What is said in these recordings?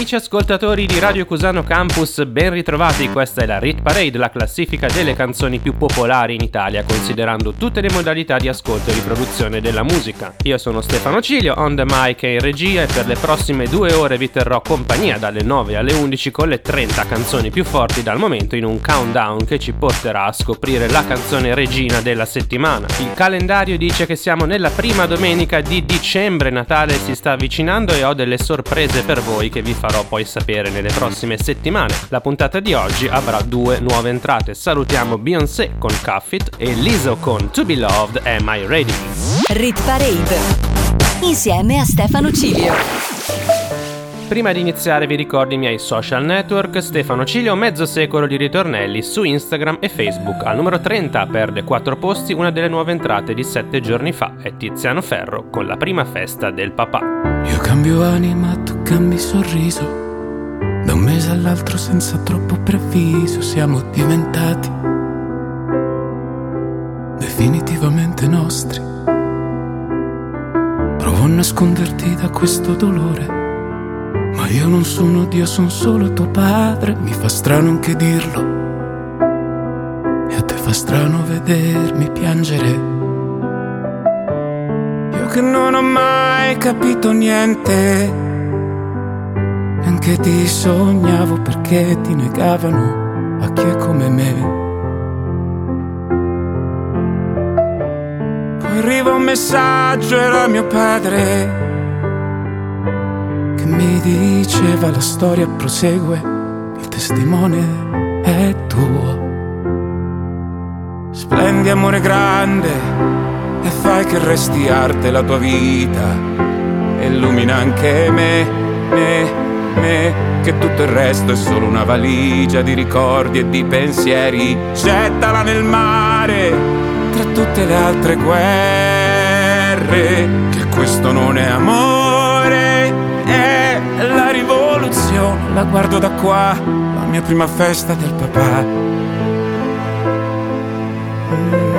Amici ascoltatori di Radio Cusano Campus, ben ritrovati. Questa è la Rit Parade, la classifica delle canzoni più popolari in Italia, considerando tutte le modalità di ascolto e riproduzione della musica. Io sono Stefano Cilio, on the mic e in regia, e per le prossime due ore vi terrò compagnia dalle 9 alle 11 con le 30 canzoni più forti dal momento in un countdown che ci porterà a scoprire la canzone regina della settimana. Il calendario dice che siamo nella prima domenica di dicembre, Natale si sta avvicinando e ho delle sorprese per voi che vi farò farò poi sapere nelle prossime settimane. La puntata di oggi avrà due nuove entrate. Salutiamo Beyoncé con Cuff It e Lizzo con To Be Loved Am I Ready? Rit Parade insieme a Stefano Cilio. Prima di iniziare vi ricordo i miei social network, Stefano Cilio, mezzo secolo di ritornelli su Instagram e Facebook. Al numero 30 perde 4 posti una delle nuove entrate di 7 giorni fa, è Tiziano Ferro con la prima festa del papà. Io cambio anima, tu cambi sorriso. Da un mese all'altro senza troppo preavviso siamo diventati definitivamente nostri. Provo a nasconderti da questo dolore ma io non sono Dio, sono solo tuo padre, mi fa strano anche dirlo. E a te fa strano vedermi piangere. Io che non ho mai capito niente, neanche ti sognavo perché ti negavano a chi è come me. Poi arriva un messaggio, era mio padre mi diceva la storia prosegue, il testimone è tuo. Splendi amore grande e fai che resti arte la tua vita. Illumina anche me, me, me, che tutto il resto è solo una valigia di ricordi e di pensieri. Gettala nel mare tra tutte le altre guerre, che questo non è amore la rivoluzione, la guardo da qua, la mia prima festa del papà. Mm.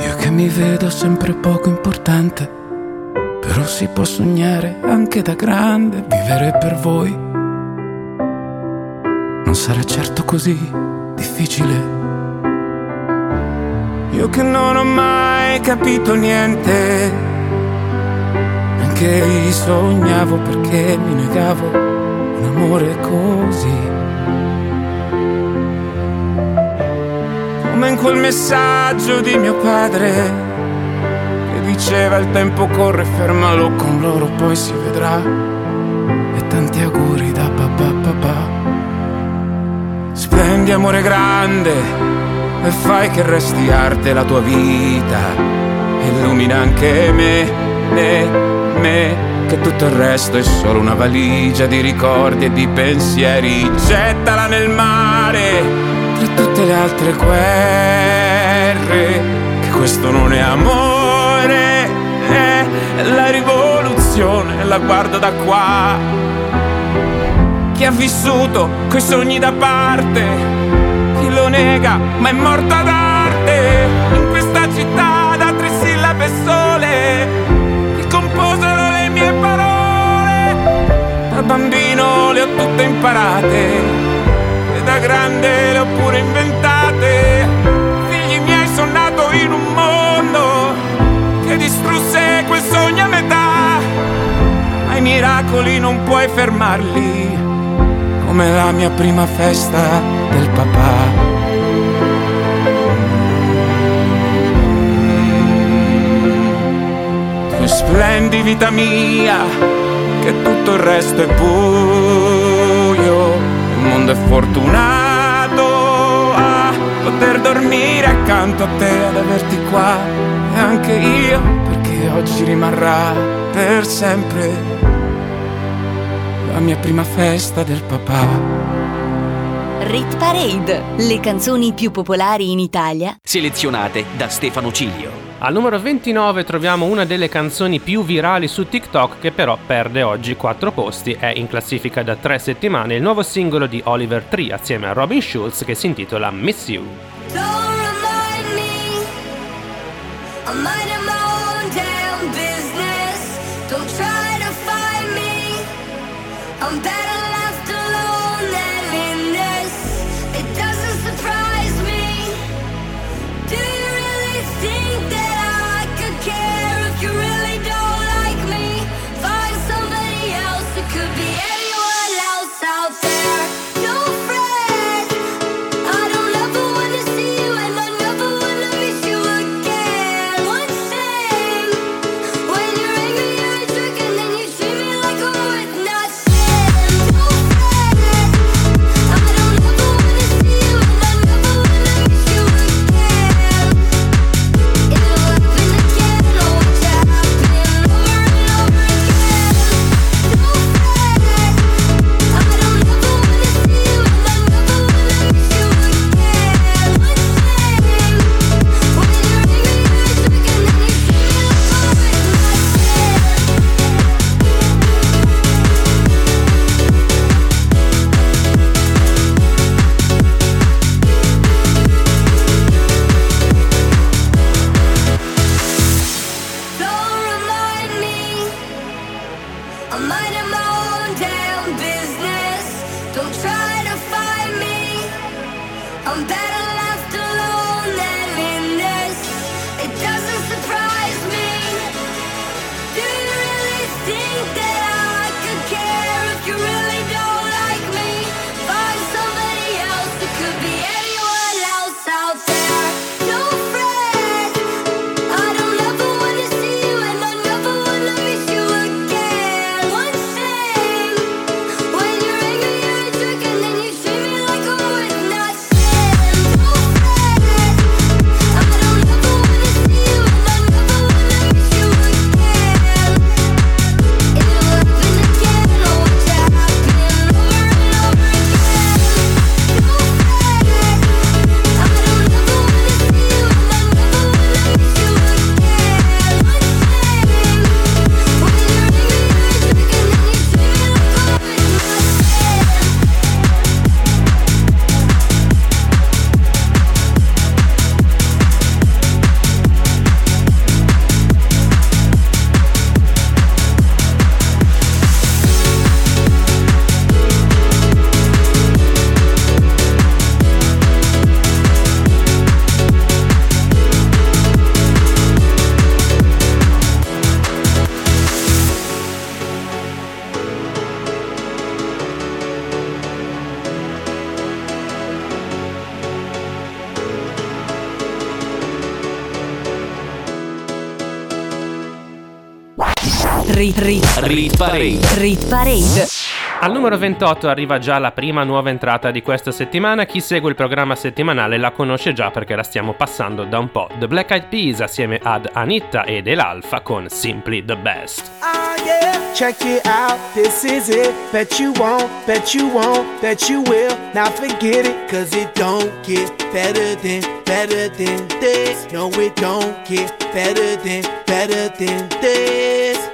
Io che mi vedo sempre poco importante, però si può sognare anche da grande, vivere per voi. Non sarà certo così difficile. Io che non ho mai capito niente che sognavo perché mi negavo un amore così. Come in quel messaggio di mio padre che diceva il tempo corre, fermalo con loro, poi si vedrà. E tanti auguri da papà papà. Splendi amore grande e fai che resti arte la tua vita. Illumina anche me, me che tutto il resto è solo una valigia di ricordi e di pensieri. Gettala nel mare tra tutte le altre guerre, che questo non è amore, è la rivoluzione, la guardo da qua. Chi ha vissuto coi sogni da parte, chi lo nega, ma è morto ad arte in questa città bambino le ho tutte imparate e da grande le ho pure inventate. Figli miei sono nato in un mondo che distrusse quel sogno a metà. Ma i miracoli non puoi fermarli come la mia prima festa del papà. splendi vita mia, che tutto il resto è buio. Il mondo è fortunato a poter dormire accanto a te, ad averti qua. E anche io, perché oggi rimarrà per sempre la mia prima festa del papà. Rit Parade, le canzoni più popolari in Italia, selezionate da Stefano Ciglio. Al numero 29 troviamo una delle canzoni più virali su TikTok che però perde oggi 4 posti, è in classifica da 3 settimane il nuovo singolo di Oliver Tree assieme a Robin Schulz che si intitola Miss You. Parade. Rit Parade. Al numero 28 arriva già la prima nuova entrata di questa settimana. Chi segue il programma settimanale la conosce già perché la stiamo passando da un po'. The Black Eyed Peas assieme ad Anitta ed El Alfa con Simply the Best. Ah yeah, check it out, this is it. Bet you won't, bet you won't, bet you will. Now forget it, cause it don't get better than, better than this. No, it don't get better than, better than this.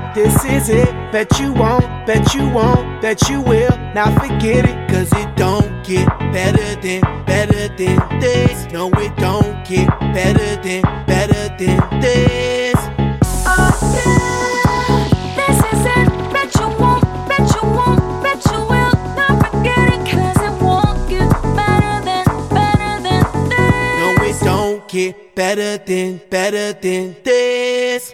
this is it. Bet you won't, bet you won't, bet you will. Now forget it, cause it don't get better than, better than this. No, it don't get better than, better than this. Oh, yeah. This is it. Bet you won't, bet you won't, bet you will. Now forget it, cause it won't get better than, better than this.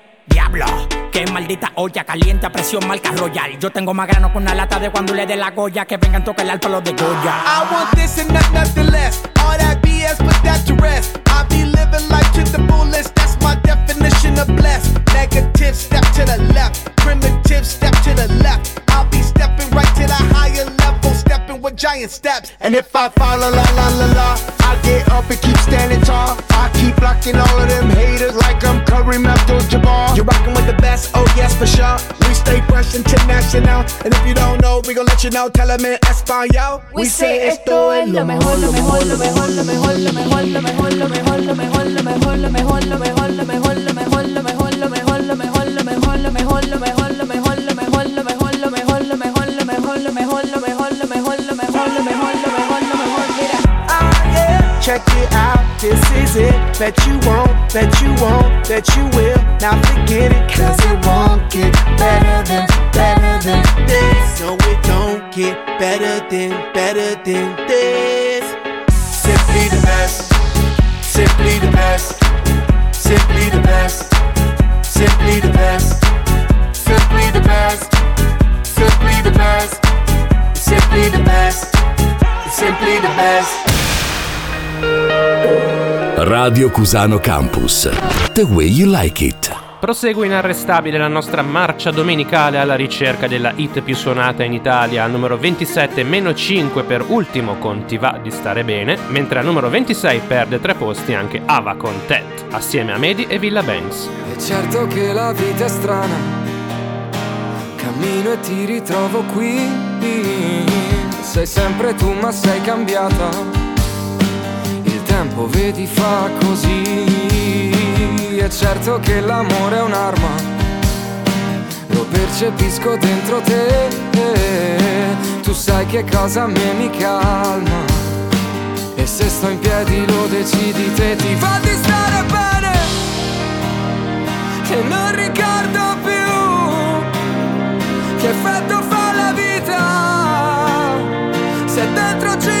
Diablo, qué maldita olla caliente a presión marca royal. Yo tengo más grano con una lata de cuando le dé la goya. Que vengan toca el alto los de Goya. I want this and not nothing less. All that BS, put that to rest. I be living life to the fullest. That's my definition of blessed. Negative, step to the left. Primitive, step to the left. I'll be stepping right to the higher level, stepping with giant steps. And if I fall, la la la la la, I get up and keep standing tall. I keep blocking all of them haters like I'm Kareem Abdul-Jabbar. You're rocking with the best, oh yes for sure. We stay fresh international, and if you don't know, we gon' let you know. Tell them in Espanol. We say esto es lo mejor, lo mejor, lo mejor, Check it Bet you won't, that you won't, that you will. Now forget it, cause it won't get better than, better than this. No, it don't get better than, better than this. Simply the best, simply the best, simply the best, simply the best, simply the best, simply the best, simply the best, simply the best. Radio Cusano Campus. The way you like it. Prosegue inarrestabile la nostra marcia domenicale alla ricerca della hit più suonata in Italia, al numero 27 meno 5 per ultimo con Ti va di stare bene, mentre al numero 26 perde tre posti anche Ava con Ted, assieme a Medi e Villa Banks. È certo che la vita è strana, cammino e ti ritrovo qui. Sei sempre tu ma sei cambiata, il tempo vedi fa così. È certo che l'amore è un'arma, lo percepisco dentro te. Tu sai che cosa a me mi calma. E se sto in piedi lo decidi te, ti fa stare bene che non ricordo più che effetto fa la vita se dentro ci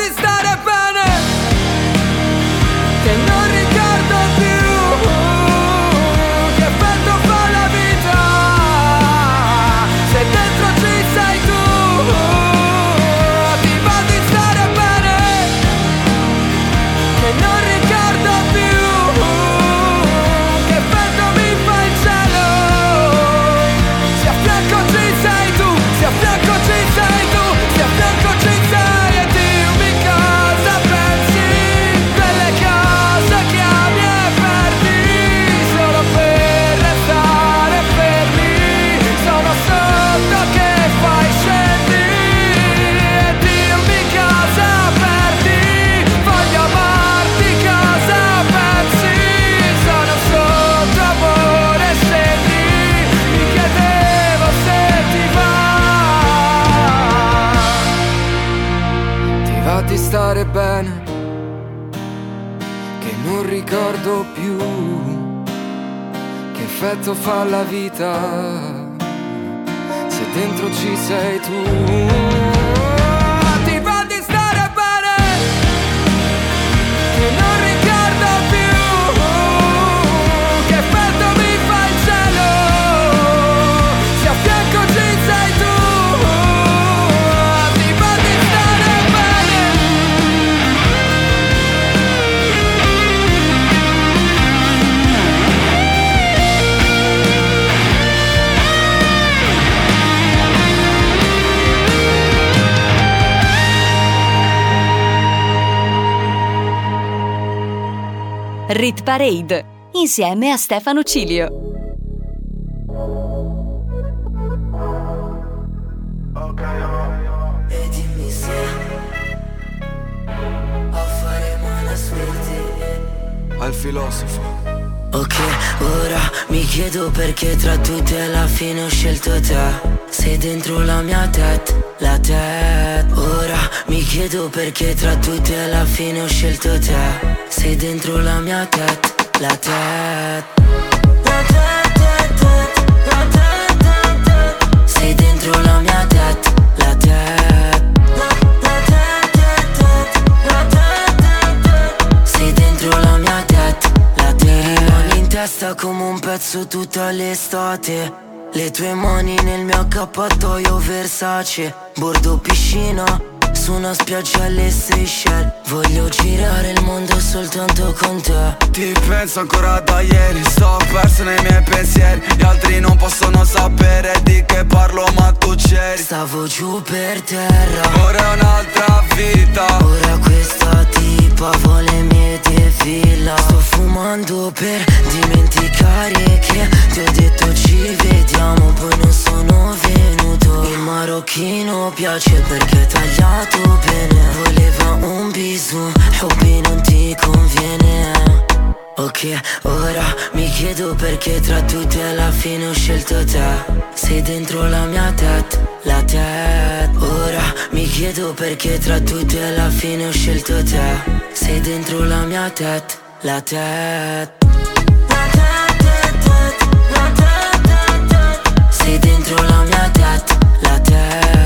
stare bene, che non ricordo più che effetto fa la vita se dentro ci sei tu. Rit Parade insieme a Stefano Cilio. E dimmi se faremo una suerte Al filosofo. Ok, ora mi chiedo perché tra tutti alla fine ho scelto te. Sei dentro la mia testa, la testa Ora mi chiedo perché tra tutti alla fine ho scelto te sei dentro la mia testa, la testa La testa, Sei dentro la mia testa, la testa Sei dentro la mia testa, la testa in testa come un pezzo tutta l'estate. Le tue mani nel mio accappatoio Versace. Bordo piscina su una spiaggia alle Seychelles. Voglio girare il mondo soltanto con te. Ti penso ancora da ieri Sto perso nei miei pensieri. Gli altri non possono sapere di che parlo ma tu c'eri. Stavo giù per terra. Ora è un'altra vita. Ora questa tipa vuole mie defila Sto fumando per dimenticare che Ti ho detto ci vediamo Poi non sono venuto. Il marocchino piace perché è tagliato bene. Voleva un bisou, hobby non ti conviene Ok, ora mi chiedo perché tra tutti alla fine ho scelto te. Sei dentro la mia testa, la testa Ora mi chiedo perché tra tutti alla fine ho scelto te. Sei dentro la mia testa, la testa Sei dentro la mia testa, la testa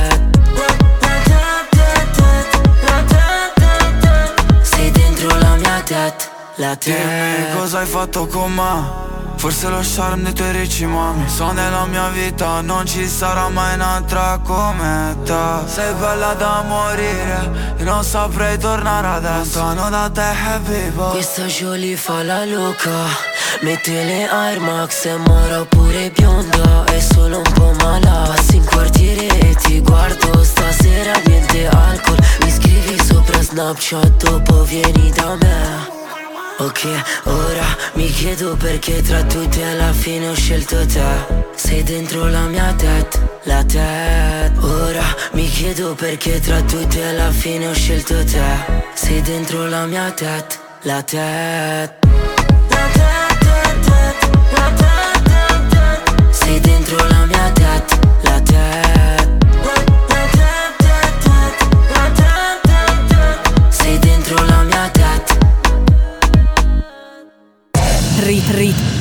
tet, la tet Dimmi cosa hai fatto con me? Forse lo charme dei tuoi ricci mami. So nella mia vita non ci sarà mai un'altra come te. Sei bella da morire Io non saprei tornare adesso. Lontano da te happy boy Questa Jolie fa la loca Mette le Air Max e mora pure bionda È solo un po' malata Passi in quartiere e ti guardo. Stasera niente alcol. Mi scrivi sopra Snapchat Dopo vieni da me Ok, ora mi chiedo perché tra tutti alla fine ho scelto te. Sei dentro la mia testa, la testa Ora mi chiedo perché tra tutti alla fine ho scelto te. Sei dentro la mia testa, la testa Sei dentro la mia testa, la testa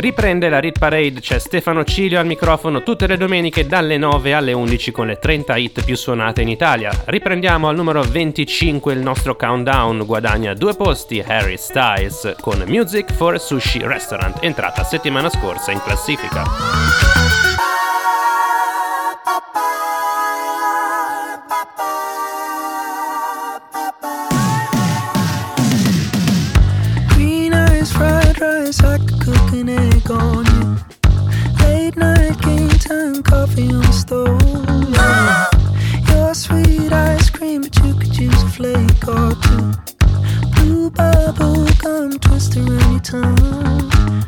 Riprende la Rit Parade, c'è Stefano Cilio al microfono tutte le domeniche dalle 9 alle 11 con le 30 hit più suonate in Italia. Riprendiamo al numero 25 il nostro countdown, guadagna due posti Harry Styles con Music for Sushi Restaurant, entrata settimana scorsa in classifica. Time, coffee on the stove. Yeah. Your sweet ice cream, but you could use a flake or two. Blue bubble gum twist around your tongue.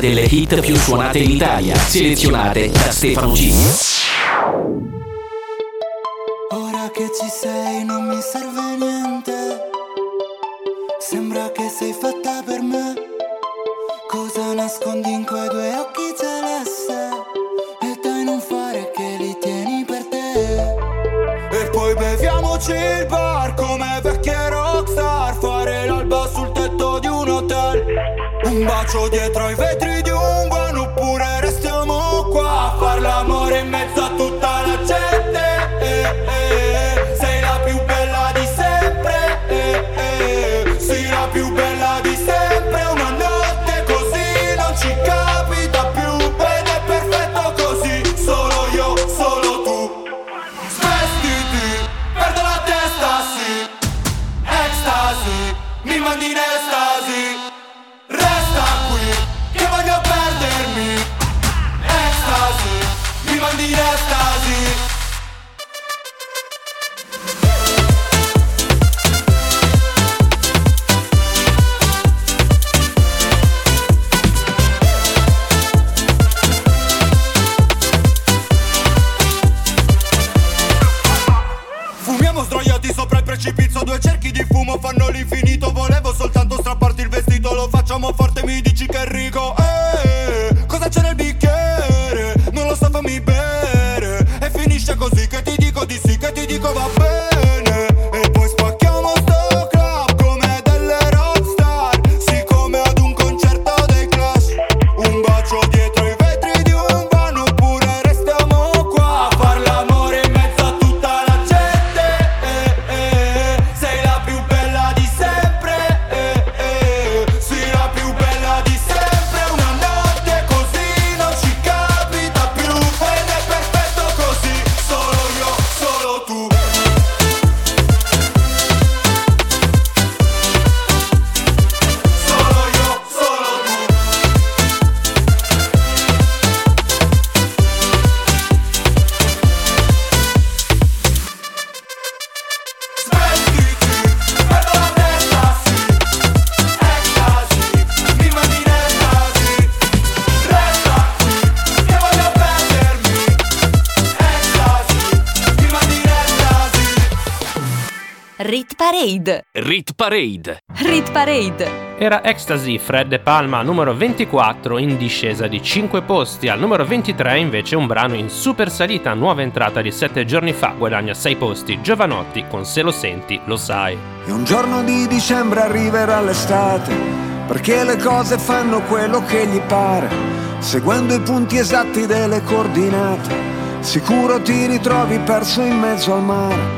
Delle hit più suonate in Italia, selezionate da Stefano G. Rit Parade. Rit Parade. Era Ecstasy Fred De Palma numero 24 in discesa di 5 posti, al numero 23 invece un brano in super salita, nuova entrata di 7 giorni fa, guadagna 6 posti, Giovanotti con Se lo senti lo sai. E un giorno di dicembre arriverà l'estate, perché le cose fanno quello che gli pare, seguendo i punti esatti delle coordinate. Sicuro ti ritrovi perso in mezzo al mare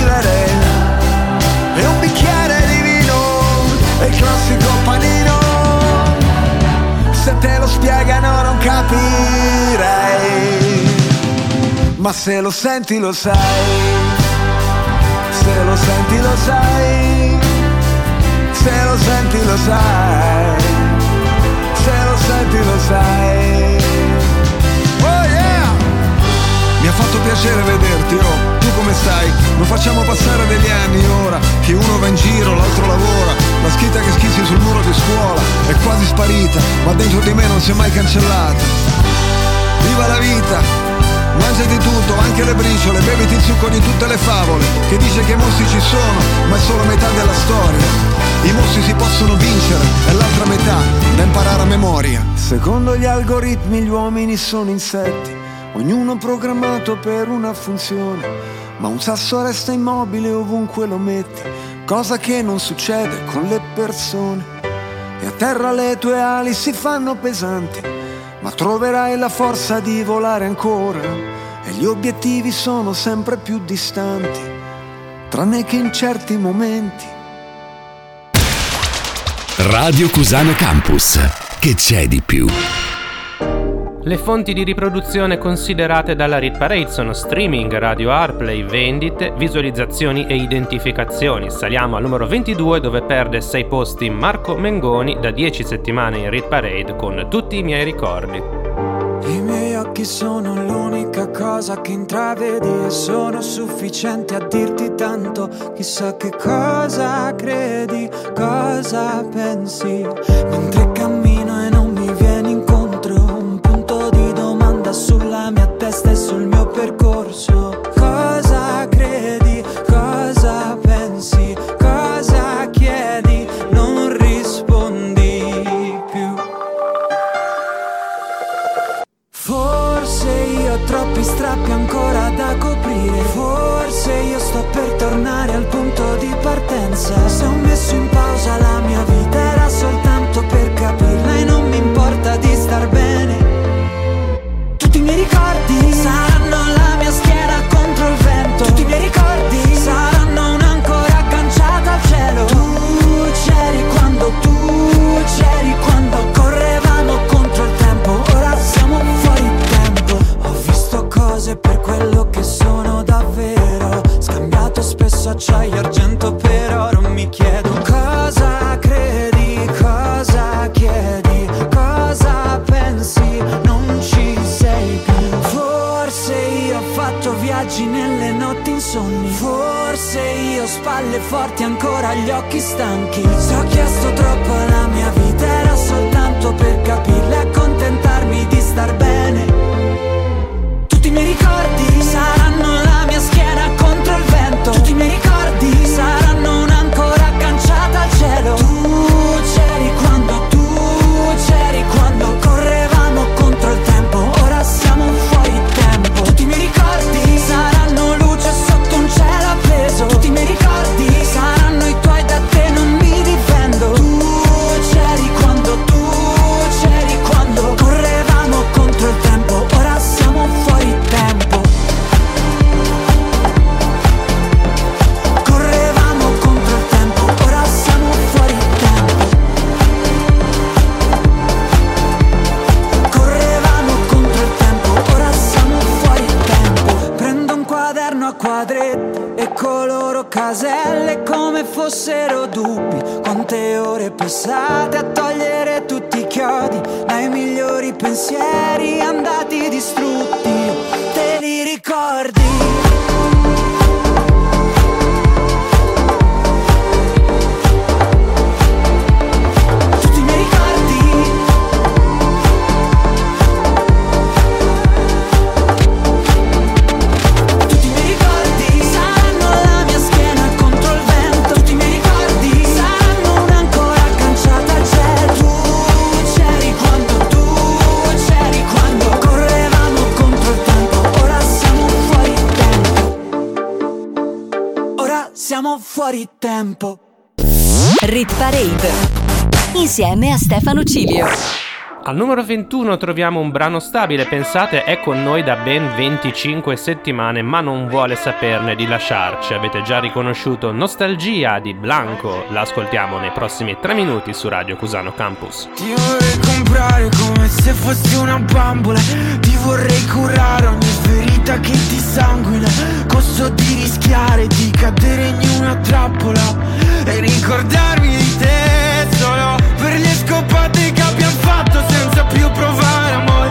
vivere. E un bicchiere di vino, e il classico panino. Se te lo spiegano non capirei. Ma se lo senti lo sai, se lo senti lo sai, se lo senti lo sai, se lo senti lo sai. Oh yeah! Mi ha fatto piacere vederti, oh, tu come stai? Non facciamo passare degli anni ora, che uno va in giro, l'altro lavora, la scritta che schizzi sul muro di scuola è quasi sparita, ma dentro di me non si è mai cancellata. Viva la vita! Mangiati tutto, anche le briciole, beviti il succo di tutte le favole, che dice che i mostri ci sono, ma è solo metà della storia. I mostri si possono vincere, è l'altra metà, da imparare a memoria. Secondo gli algoritmi gli uomini sono insetti, ognuno programmato per una funzione, ma un sasso resta immobile ovunque lo metti, cosa che non succede con le persone. E a terra le tue ali si fanno pesanti, ma troverai la forza di volare ancora e gli obiettivi sono sempre più distanti, tranne che in certi momenti. Radio Cusano Campus. Che c'è di più? Le fonti di riproduzione considerate dalla Rit Parade sono streaming, radio Airplay, vendite, visualizzazioni e identificazioni. Saliamo al numero 22 dove perde 6 posti Marco Mengoni da 10 settimane in Rit Parade con tutti i miei ricordi. I miei occhi sono l'unica cosa che intravedi e sono sufficienti a dirti tanto. Chissà che cosa credi, cosa pensi. Mentre cammino sulla mia testa e sul mio percorso. Cosa credi, cosa pensi, cosa chiedi, non rispondi più. Forse io ho troppi strappi ancora da coprire. Forse io sto per tornare al punto di partenza. Se ho messo in pausa la Spesso acciaio argento per oro Mi chiedo cosa credi, cosa chiedi Cosa pensi, non ci sei più. Forse io ho fatto viaggi nelle notti insonni Forse io ho spalle forti ancora gli occhi stanchi. Se ho chiesto troppo alla mia vita era soltanto per capirla fuori tempo. Rit Parade insieme a Stefano Cilio. Al numero 21 troviamo un brano stabile, pensate è con noi da ben 25 settimane ma non vuole saperne di lasciarci. Avete già riconosciuto Nostalgia di Blanco, l'ascoltiamo nei prossimi 3 minuti su Radio Cusano Campus. Ti vorrei comprare come se fossi una bambola, ti vorrei curare ogni ferita che ti sanguina, costo di rischiare di cadere in una trappola e ricordarmi di te solo per le scopate che abbiamo fatto senza più provare amore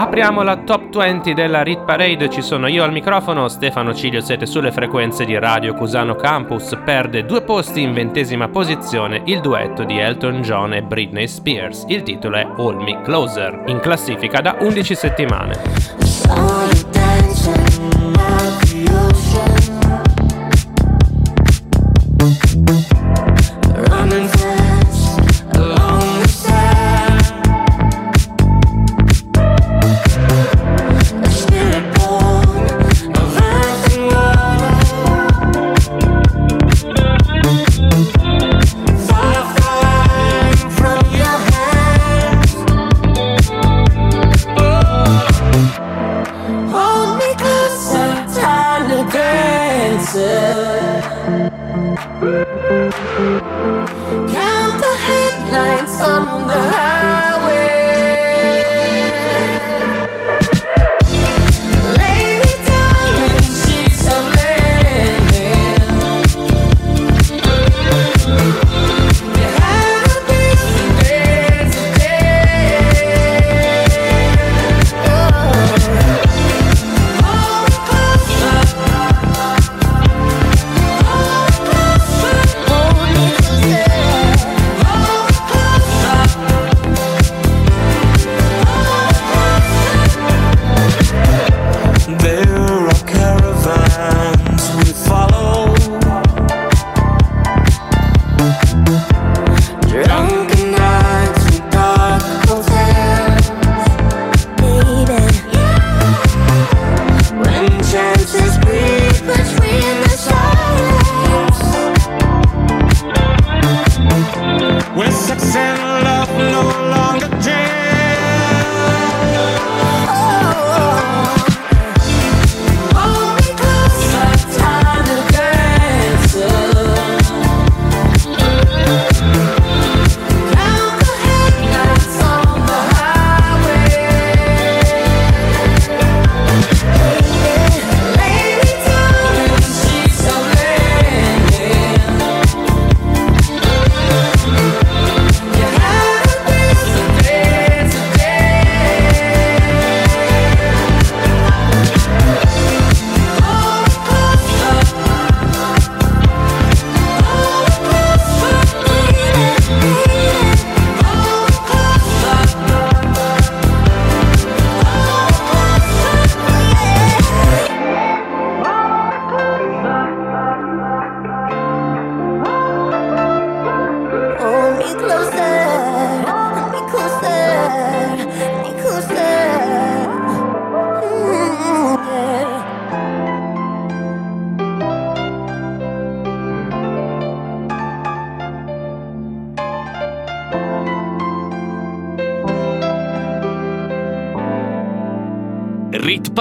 Apriamo la top 20 della Rit Parade, ci sono io al microfono, Stefano Cilio, siete sulle frequenze di Radio Cusano Campus, perde due posti in ventesima posizione il duetto di Elton John e Britney Spears, il titolo è Hold Me Closer, in classifica da 11 settimane.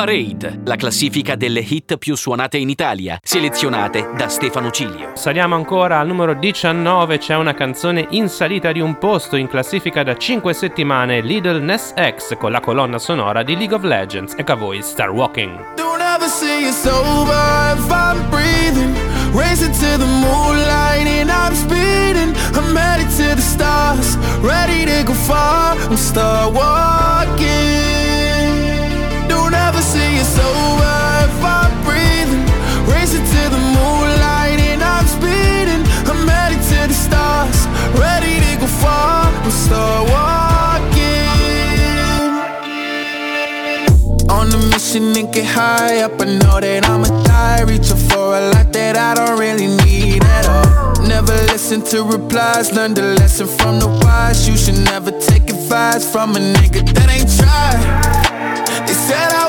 Parade, la classifica delle hit più suonate in Italia, selezionate da Stefano Cilio. Saliamo ancora al numero 19, c'è una canzone in salita di un posto in classifica da 5 settimane, Little Ness X con la colonna sonora di League of Legends. Ecco a voi Star Walking. Don't ever see you sober if I'm breathing. Racing to the moonlight and I'm speeding. I'm headed to the stars, ready to go far. I'm start walking. Don't ever see you sober if I'm breathing. Racing to the moonlight and I'm speeding. I'm headed to the stars, ready to go far. I'm start walking. On a mission and get high up. I know that I'ma die. Reaching for a lot that I don't really need at all. Never listen to replies. Learn the lesson from the wise. You should never take advice from a nigga that ain't tried. Said I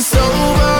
It's over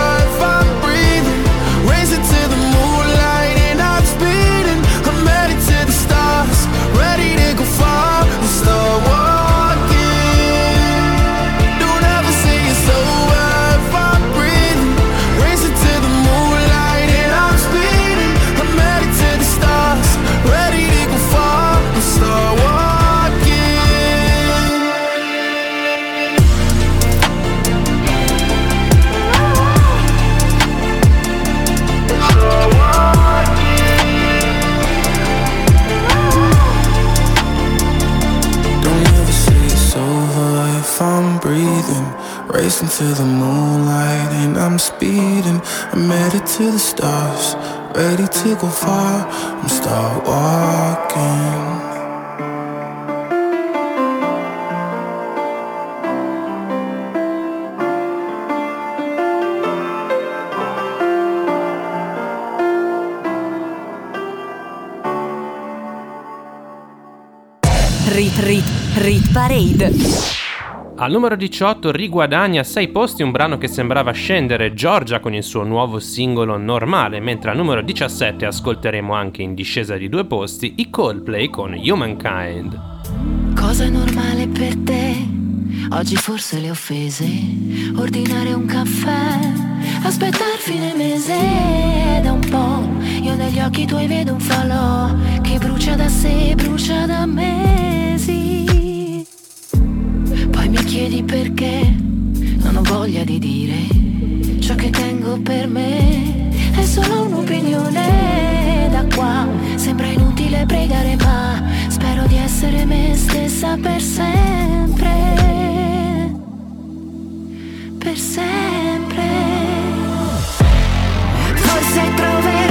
to the moonlight and I'm speeding. I'm headed to the stars, ready to go far. I'm start walking. Rit, rit, rit parade. Al numero 18 riguadagna 6 posti un brano che sembrava scendere Giorgia con il suo nuovo singolo normale, mentre al numero 17 ascolteremo anche in discesa di due posti i Coldplay con Humankind. Cosa è normale per te? Oggi forse le offese, ordinare un caffè, aspettar fine mese da un po'. Io negli occhi tuoi vedo un falò che brucia da sé, brucia da me poi mi chiedi perché non ho voglia di dire ciò che tengo per me. È solo un'opinione da qua, sembra inutile pregare ma spero di essere me stessa per sempre. Per sempre. Forse troverò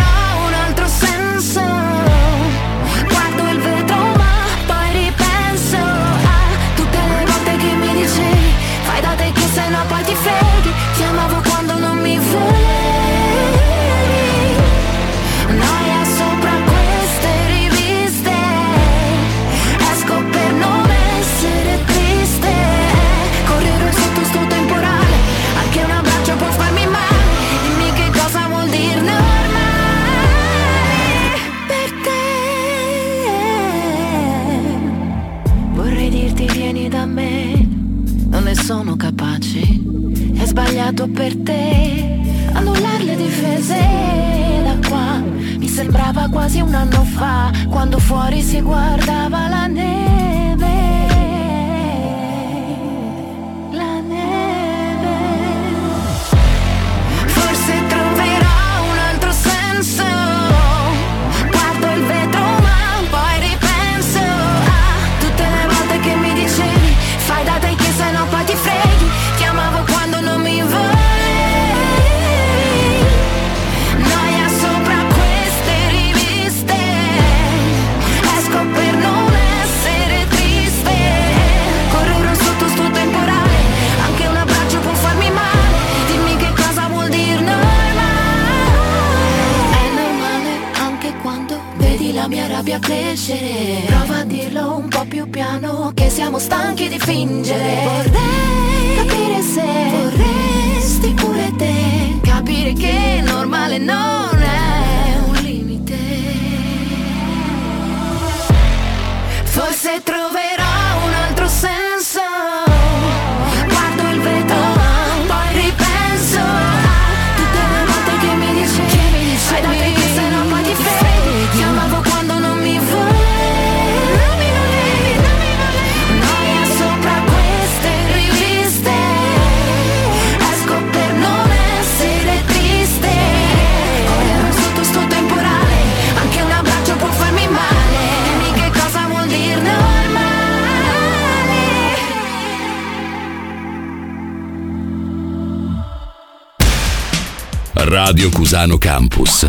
Cusano Campus.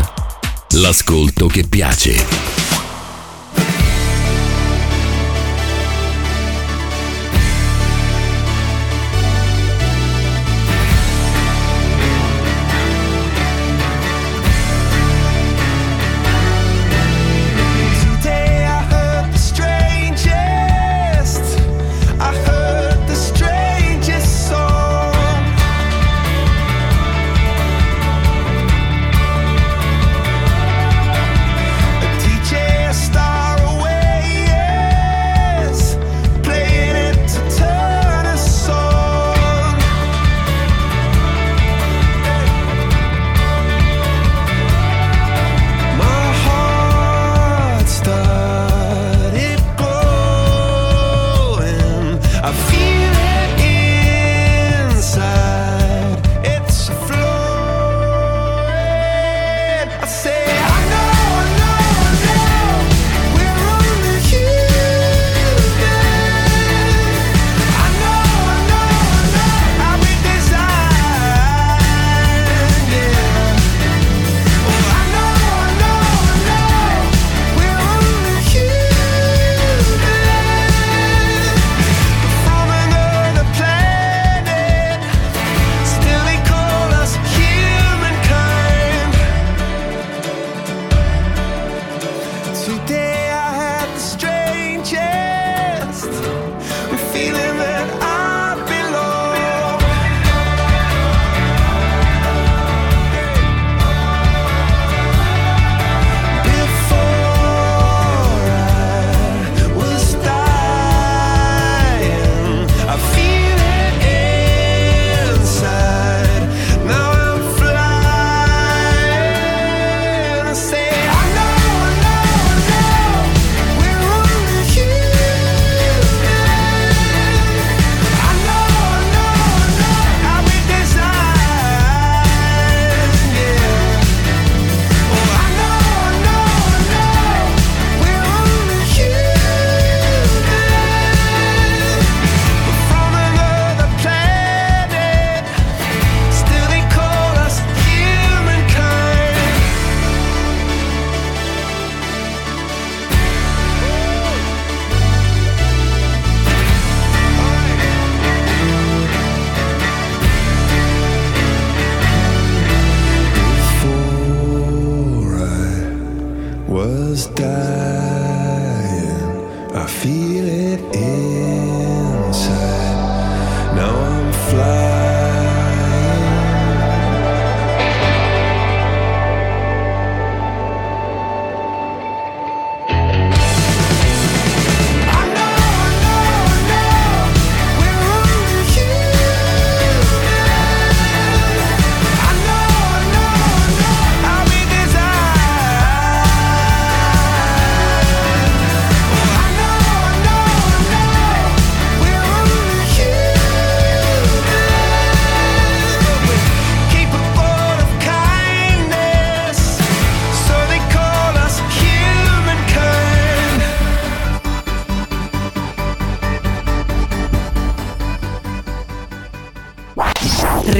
L'ascolto che piace.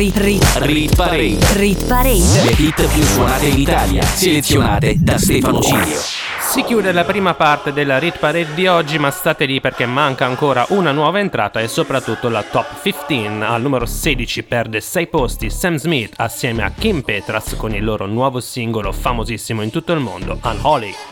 Rit, rit, rit parade. Rit parade. Le hit più suonate in Italia, selezionate da Stefano Cilio. Si chiude la prima parte della Rit Parade di oggi, ma state lì perché manca ancora una nuova entrata e soprattutto la top 15. Al numero 16 perde 6 posti Sam Smith assieme a Kim Petras con il loro nuovo singolo famosissimo in tutto il mondo, Unholy.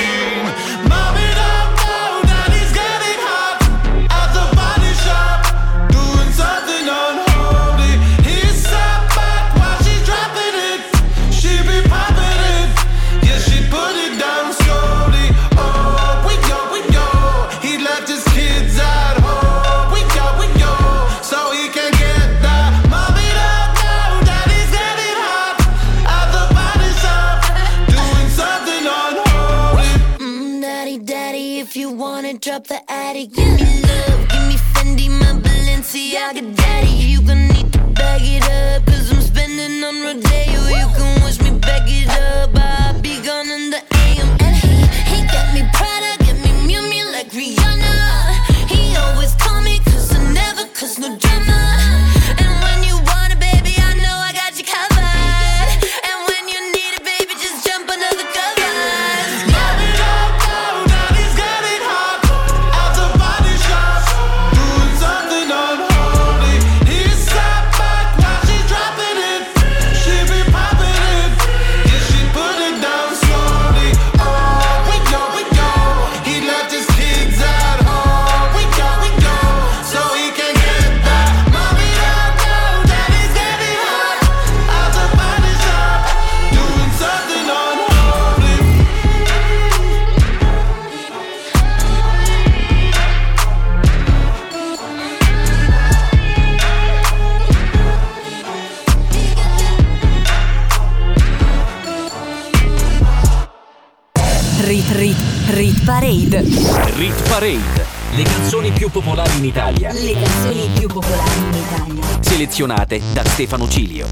Selezionate da Stefano Cilio.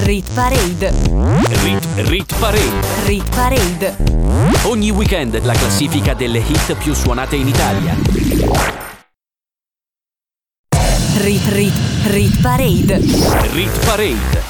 Rit Parade. Rit, Rit Parade. Rit Parade. Ogni weekend la classifica delle hit più suonate in Italia. Rit Rit Rit Parade. Rit Parade.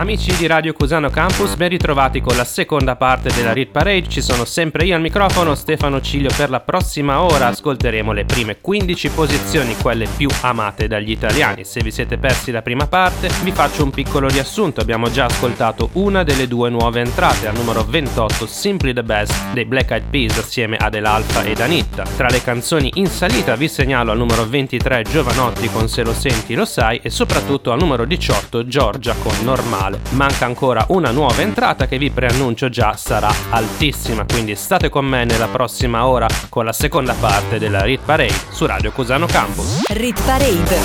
Amici di Radio Cusano Campus, ben ritrovati con la seconda parte della Read Parade. Ci sono sempre io al microfono, Stefano Ciglio. Per la prossima ora ascolteremo le prime 15 posizioni, quelle più amate dagli italiani. Se vi siete persi la prima parte, vi faccio un piccolo riassunto. Abbiamo già ascoltato una delle due nuove entrate, al numero 28 Simply the Best dei Black Eyed Peas assieme ad El Alfa ed Anitta. Tra le canzoni in salita vi segnalo al numero 23 Giovanotti con Se lo senti lo sai e soprattutto al numero 18 Giorgia con Normale. Manca ancora una nuova entrata che vi preannuncio già sarà altissima, quindi state con me nella prossima ora con la seconda parte della Rit Parade su Radio Cusano Campus. Rit Parade.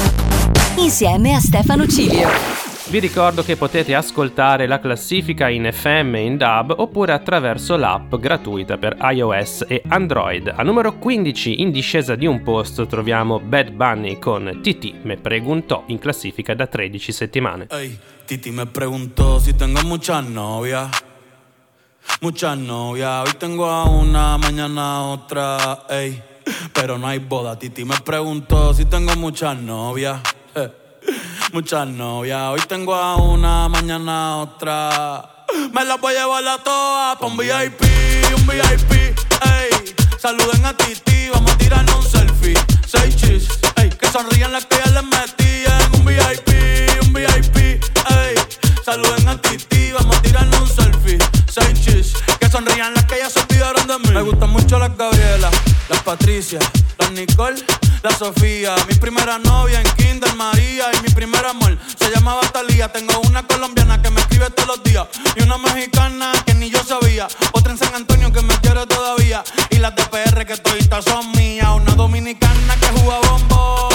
Insieme a Stefano Cilio. Vi ricordo che potete ascoltare la classifica in FM e in DAB oppure attraverso l'app gratuita per iOS e Android. A numero 15 in discesa di un posto troviamo Bad Bunny con Titi me preguntò in classifica da 13 settimane. Ey, Titi me preguntó si tengo muchas novias. Muchas novias. Hoy tengo a una, mañana a otra. Ey, pero no hay boda. Titi me preguntó si tengo muchas novias. Eh, Muchas novias. Hoy tengo a una, mañana otra. Me las voy a llevar a todas pa' un VIP, un VIP. Ey, saluden a Titi, vamos a tirarnos un selfie. Seis chis, ey, que sonrían las que ya les metí en un VIP, un VIP. Ey, saluden a Titi, vamos a tirarnos un selfie. Seis chis, que sonrían las que ya se olvidaron de mí. Me gustan mucho las Gabriela, las Patricia, las Nicole, la Sofía. Mi primera novia en Kinder María y mi primer amor se llamaba Talía. Tengo una colombiana que me escribe todos los días y una mexicana que ni yo sabía. Otra en San Antonio que me quiere todavía y las de PR que toditas son mías. Una dominicana que juega bombón,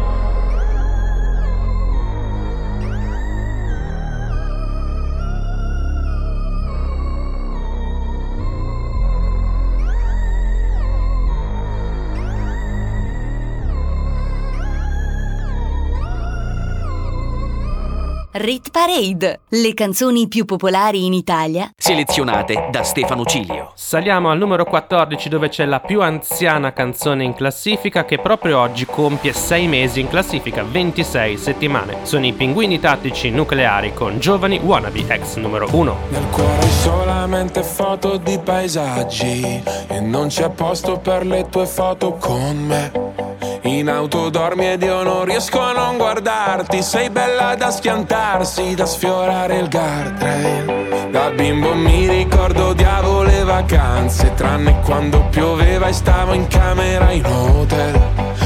Rit Parade, le canzoni più popolari in Italia. Selezionate da Stefano Cilio. Saliamo al numero 14 dove c'è la più anziana canzone in classifica che proprio oggi compie 6 mesi in classifica, 26 settimane. Sono i pinguini tattici nucleari con Giovani Wannabe ex numero 1. Nel cuore solamente foto di paesaggi e non c'è posto per le tue foto con me. In auto dormi ed io non riesco a non guardarti. Sei bella da schiantarsi, da sfiorare il guardrail. Da bimbo mi ricordo odiavo le vacanze Tranne quando pioveva e stavo in camera in hotel.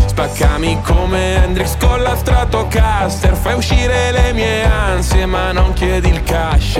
Spaccami come Hendrix con la Stratocaster Fai uscire le mie ansie ma non chiedi il cash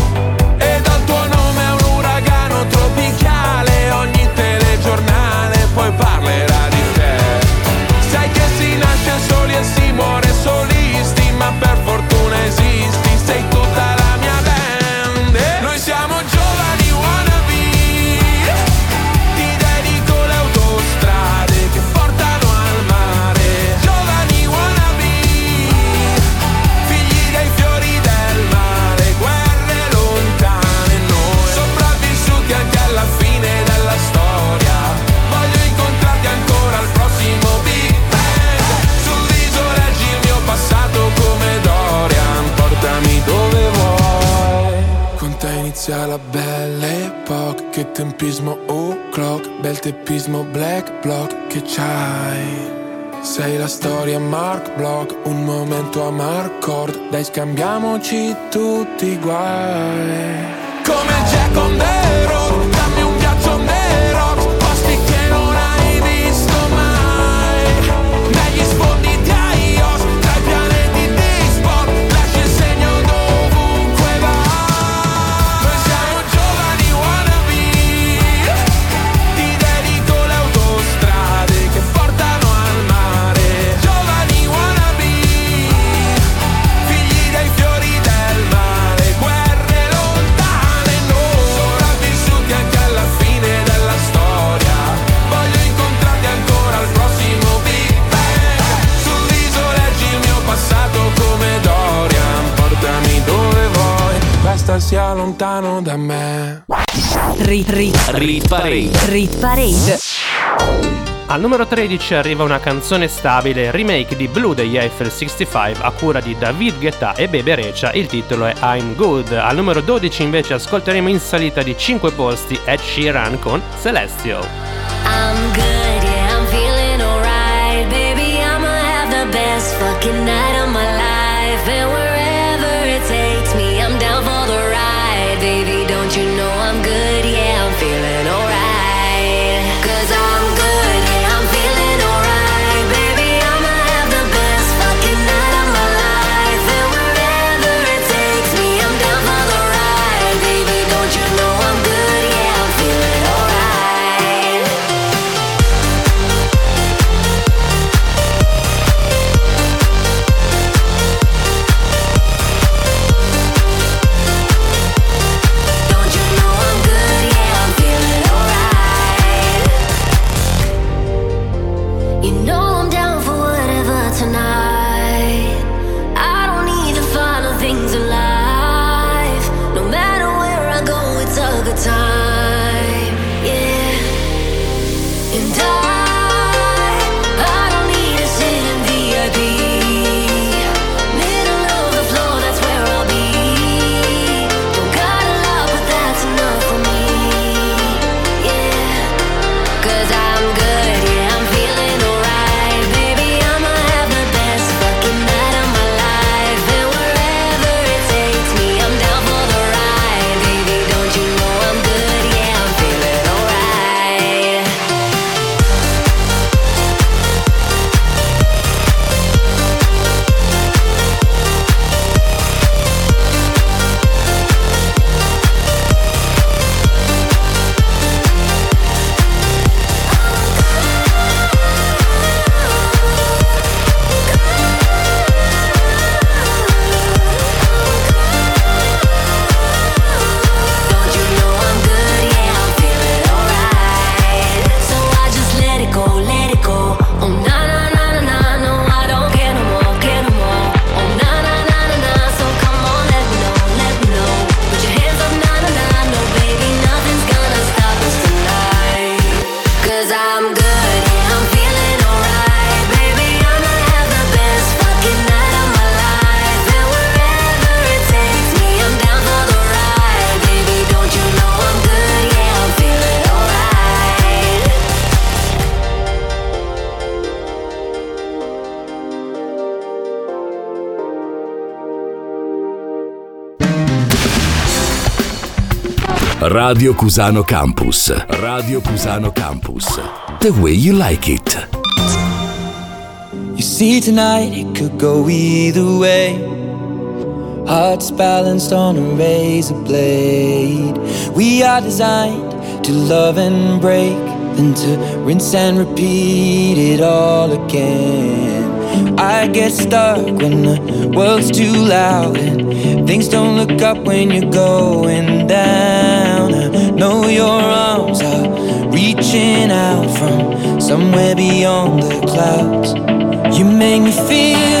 Che tempismo o'clock Bel teppismo black block. Che c'hai? Sei la storia Mark Block, un momento a Marcord, dai scambiamoci tutti i guai. Come lontano da me. Rit, rit, Rit Parade. rit Parade. Al numero 13 arriva una canzone stabile, remake di Blue degli Eiffel 65 a cura di David Guetta e Bebe Recia, il titolo è I'm Good. Al numero 12 invece ascolteremo in salita di 5 posti Ed Sheeran con Celestial. I'm good, yeah, I'm feeling alright. Baby, I'ma have the best fucking night Radio Cusano Campus. Radio Cusano Campus. The way you like it. You see, tonight it could go either way. Hearts balanced on a razor blade. We are designed to love and break, then to rinse and repeat it all again. I get stuck when the world's too loud and things don't look up when you're going down your arms are reaching out from somewhere beyond the clouds. You make me feel.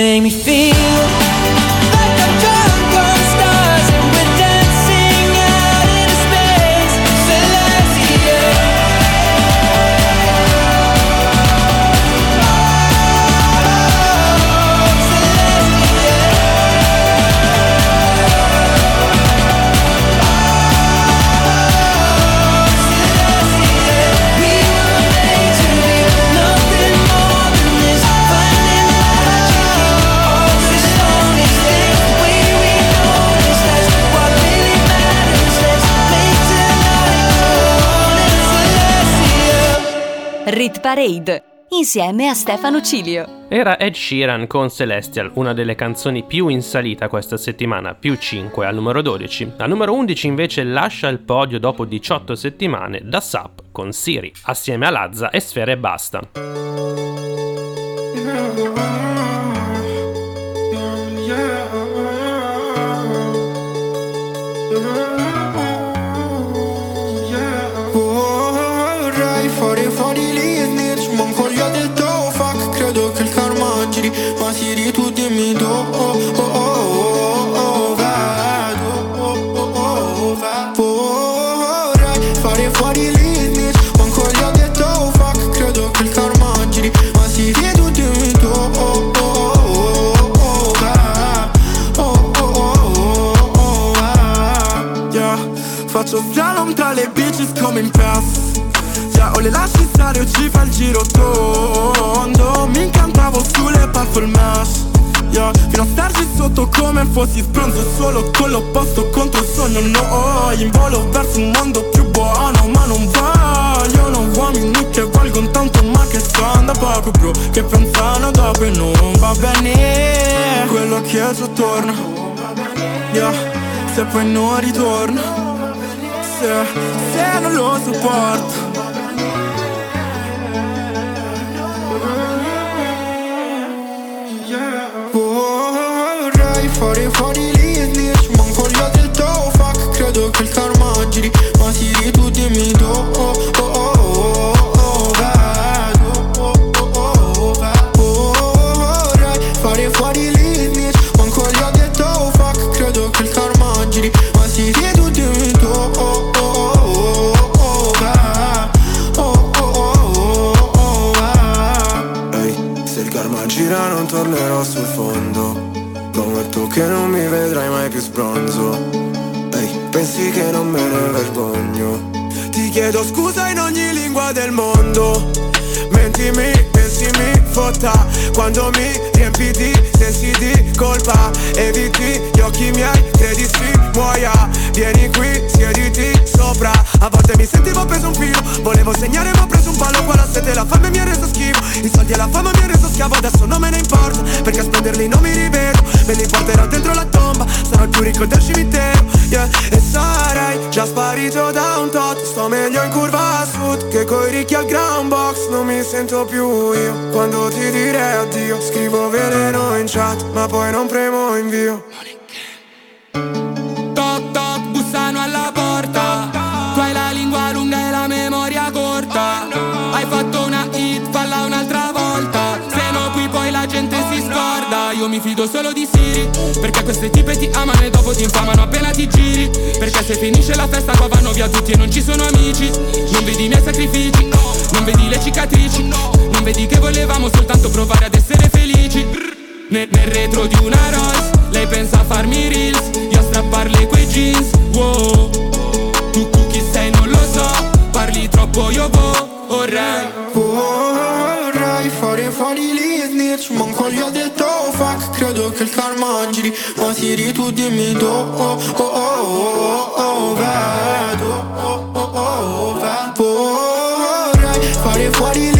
make me feel Parade insieme a Stefano Cilio. Era Ed Sheeran con Celestial, una delle canzoni più in salita questa settimana, più 5 al numero 12. Al numero 11 invece lascia il podio dopo 18 settimane da Sap con Siri, assieme a Lazza e Sfere e Basta. Siri tu dimmi do oh, oh, oh, oh, oh, oh, oh, oh, ho detto oh, fuck Credo che il karma giri Ma oh, oh, oh, oh, oh, vedo oh, oh, oh, oh, oh, Yeah Faccio slalom tra le bitches come in pass le lasci stare o ci fa il giro tondo Mi incantavo sulle puffle mesh Yeah, fino a starci sotto come fossi spronzo Solo con l'opposto contro il sogno No, in volo verso un mondo più buono Ma non vogliono uomini che valgono tanto Ma che stanno da poco bro Che pensano dopo e non va bene. Quello che è già torna. Yeah, se poi non ritorna Se, se non lo sopporto oh, oh, oh, vedo Ehi, se il karma gira non tornerò sul fondo Prometto che non mi vedrai mai più sbronzo pensi che non me ne vergogno? Ti chiedo scusa in ogni lingua del mondo. Mentimi, pensi mi fotta Quando mi riempi di sensi di colpa Eviti gli occhi miei, credi si muoia Vieni qui, siediti sopra. A volte mi sentivo preso un filo Volevo segnare ma ho preso un palo Qua la sete la fame mi ha reso schifo I soldi e la fama mi ha reso schiavo Adesso non me ne importa Perché a spenderli non mi rivedo. Me li porterò dentro la tomba Sarò il più ricco del cimitero yeah. E sarei già sparito da un tot. Sto meglio in curva a sud Che coi ricchi al ground box Non mi sento più io. Quando ti direi addio Scrivo veleno in chat Ma poi non premo invio Toc toc, bussano alla porta. Tu hai la lingua lunga e la memoria corta. Hai fatto una hit, falla un'altra volta. Se no qui poi la gente si scorda. Io mi fido solo di Siri Perché queste tipe ti amano e dopo ti infamano appena ti giri. Perché se finisce la festa qua vanno via tutti e non ci sono amici. Non vedi i miei sacrifici Non vedi le cicatrici. Non vedi che volevamo soltanto provare ad essere felici. Nel, nel retro di una Rolls Lei pensa a farmi reels Io a strapparle quei jeans. Wow Tu, chi sei non lo so Parli troppo io vorrei. Vorrei fare fuori gli snitch Manco gli ho detto oh, fuck Credo che il karma giri Ma Siri tu dimmi do oh, oh, oh, oh, oh, vedo oh, oh, oh, vedo. Vorrei fare fuori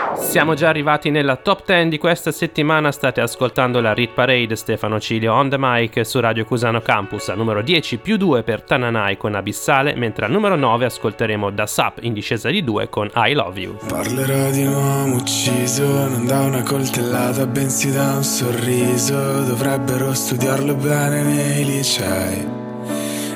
Siamo già arrivati nella top 10 di questa settimana, state ascoltando la Rit Parade Stefano Cilio on the mic su Radio Cusano Campus, al numero 10 più 2 per Tananai con Abissale, mentre al numero 9 ascolteremo Da Sap in discesa di 2 con I Love You. Parlerò di un uomo ucciso, non da una coltellata, bensì da un sorriso. Dovrebbero studiarlo bene nei licei.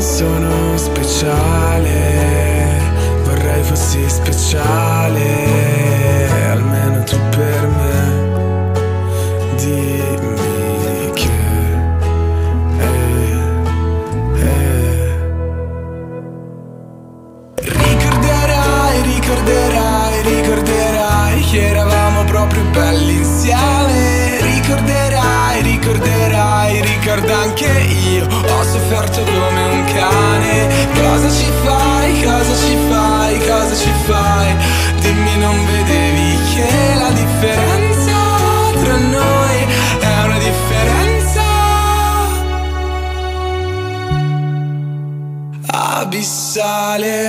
Sono speciale, vorrei fossi speciale, almeno tu per me. Dimmi che. Ricorderai, ricorderai, ricorderai che eravamo proprio belli insieme. Ricorderai, ricorderai, ricorda anche io. Ho sofferto come un cane. Cosa ci fai, cosa ci fai, cosa ci fai? Dimmi, non vedevi che la differenza tra noi è una differenza abissale.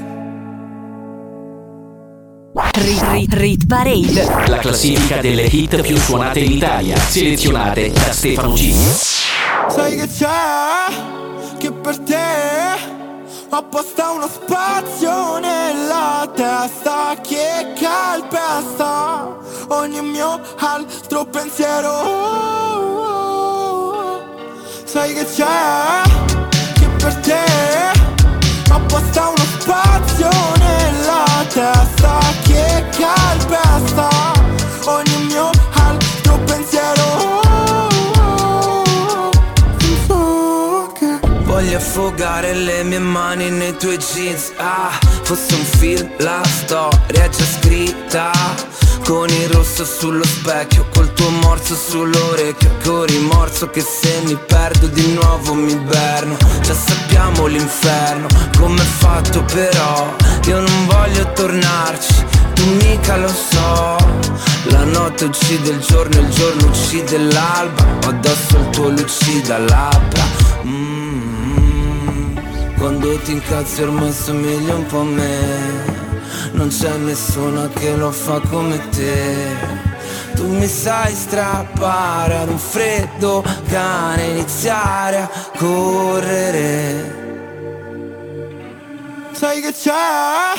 Rit, rit, rit Parade. La classifica delle hit più suonate in Italia, selezionate da Stefano G. Sai che c'è? Che per te ho apposta uno spazio nella testa che calpesta ogni mio altro pensiero. Sai che c'è? Che per te ho apposta uno spazio nella testa che calpesta. Ogni mio altro pensiero. Voglio affogare le mie mani nei tuoi jeans. Ah, fosse un film, la storia è già scritta. Con il rosso sullo specchio, tuo morso sull'orecchio Con rimorso che se mi perdo di nuovo mi berno Già sappiamo l'inferno, com'è fatto però. Io non voglio tornarci, tu mica lo so. La notte uccide il giorno, il giorno uccide l'alba. Ho addosso il tuo lucida labbra. Mm, Quando ti incazzi ormai somigli un po' a me. Non c'è nessuno che lo fa come te Tu mi sai strappare ad un freddo cane Iniziare a correre Sai che c'è?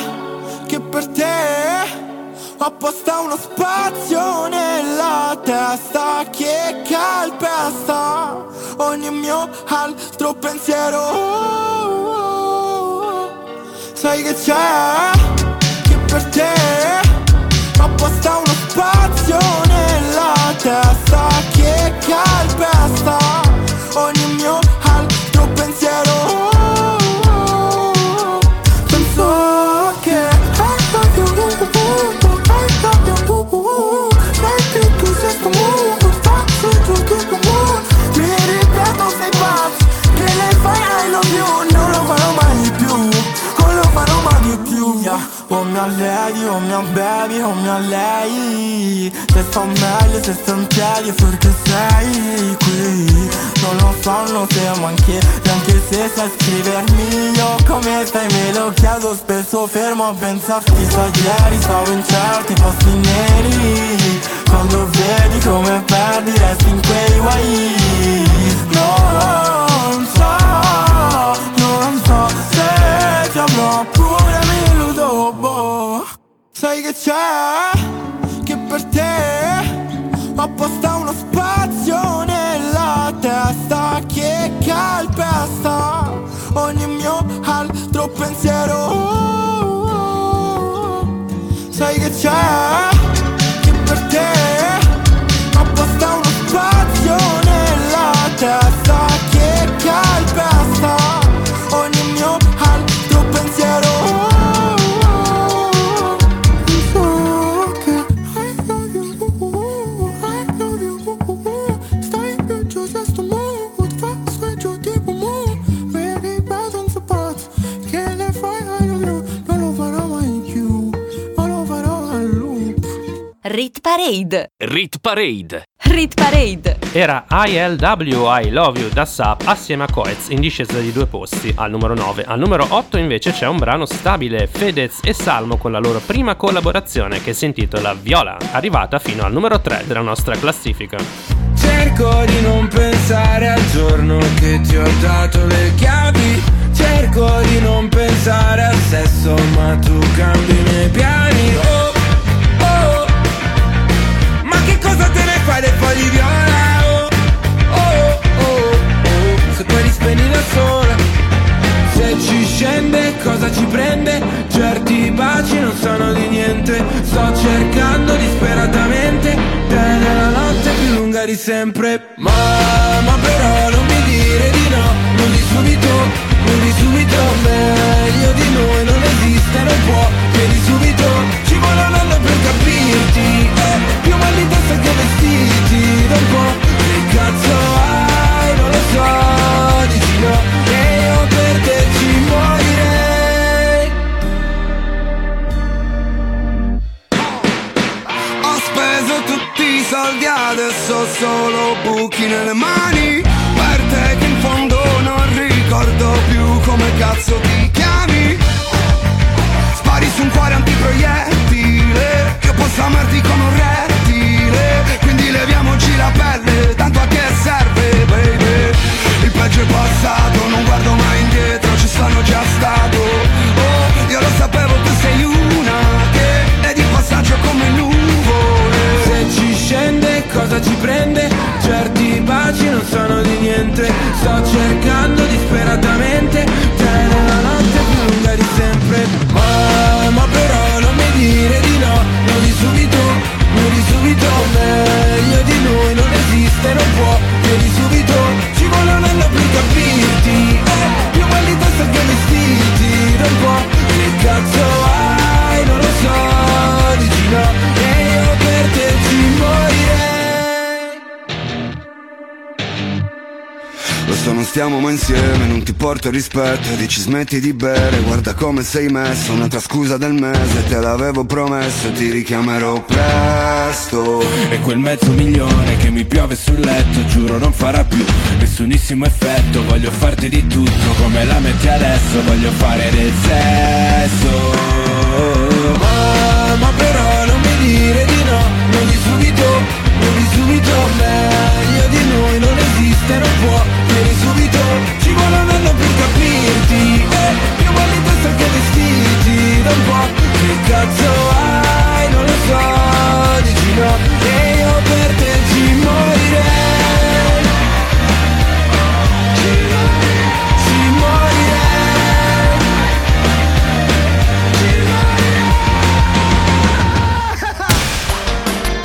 Che per te apposta uno spazio nella testa che calpesta ogni mio altro pensiero. Sai che c'è? Che per te apposta uno piedi perché sei qui Non lo so, non siamo anche Anche se sai scrivermi io come stai me lo chiedo Spesso fermo a pensarti Sa ieri stavo in certi posti neri Quando vedi come perdi resti in quei guai Non so, non so se ti avrò pure minuto boh. Sai che c'è? Che per te apposta altro Parade. Rit Parade. Rit Parade. Era ILW I Love You da Sap assieme a Coez in discesa di due posti al numero 9. Al numero 8 invece c'è un brano stabile, Fedez e Salmo con la loro prima collaborazione che si intitola Viola, arrivata fino al numero 3 della nostra classifica. Cerco di non pensare al giorno che ti ho dato le chiavi Cerco di non pensare al sesso ma tu cambi i miei piani Oh, oh fai dei fogli viola? Oh, oh, oh, oh Se poi li spegni da sola Se ci scende cosa ci prende? Certi baci non sono di niente Sto cercando disperatamente Te nella notte più lunga di sempre Ma, ma però non mi dire di no Non di subito, non di subito Meglio di noi non esiste, non può Chiedi subito, ci vuole un anno per capirti. Eh, Più mal di testa che vestiti Da un po' che cazzo hai, non lo so Dici no, e io per te ci morirei. Ho speso tutti i soldi adesso ho solo buchi nelle mani. Per te che in fondo non ricordo più come cazzo ti chiami Spari su un cuore antiproiettile Io posso amarti come un rettile. Quindi leviamoci la pelle, tanto a che serve baby. Il peggio è passato, non guardo mai porto rispetto Dici smetti di bere, guarda come sei messo Un'altra scusa del mese, te l'avevo promesso Ti richiamerò presto. E quel mezzo milione che mi piove sul letto Giuro non farà più nessunissimo effetto. Voglio farti di tutto come la metti adesso Voglio fare del sesso. Ma, ma però non mi dire di no Non di subito, non di subito Meglio di noi non esiste, non può Vieni subito, ci vuole un anno per capirti. Eh, Più mal di testa che vestiti. Da un po' che cazzo hai, non lo so Dici no, e io per te ci morirei. Ci, ci morirei.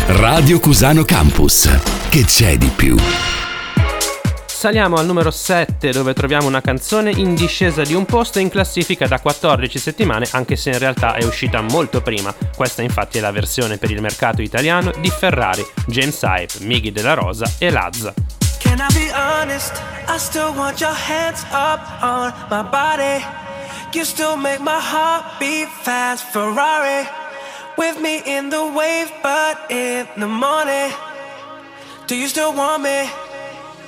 Radio Cusano Campus. Che c'è di più? Saliamo al numero 7 dove troviamo una canzone in discesa di un posto in classifica da 14 settimane anche se in realtà è uscita molto prima. Questa infatti è la versione per il mercato italiano di Ferrari, James Hype, Miggy della Rosa e Lazza. Can I be honest? I still want your hands up on my body. You still make my heart beat fast, Ferrari. with me in the wave, but in the morning, do you still want me?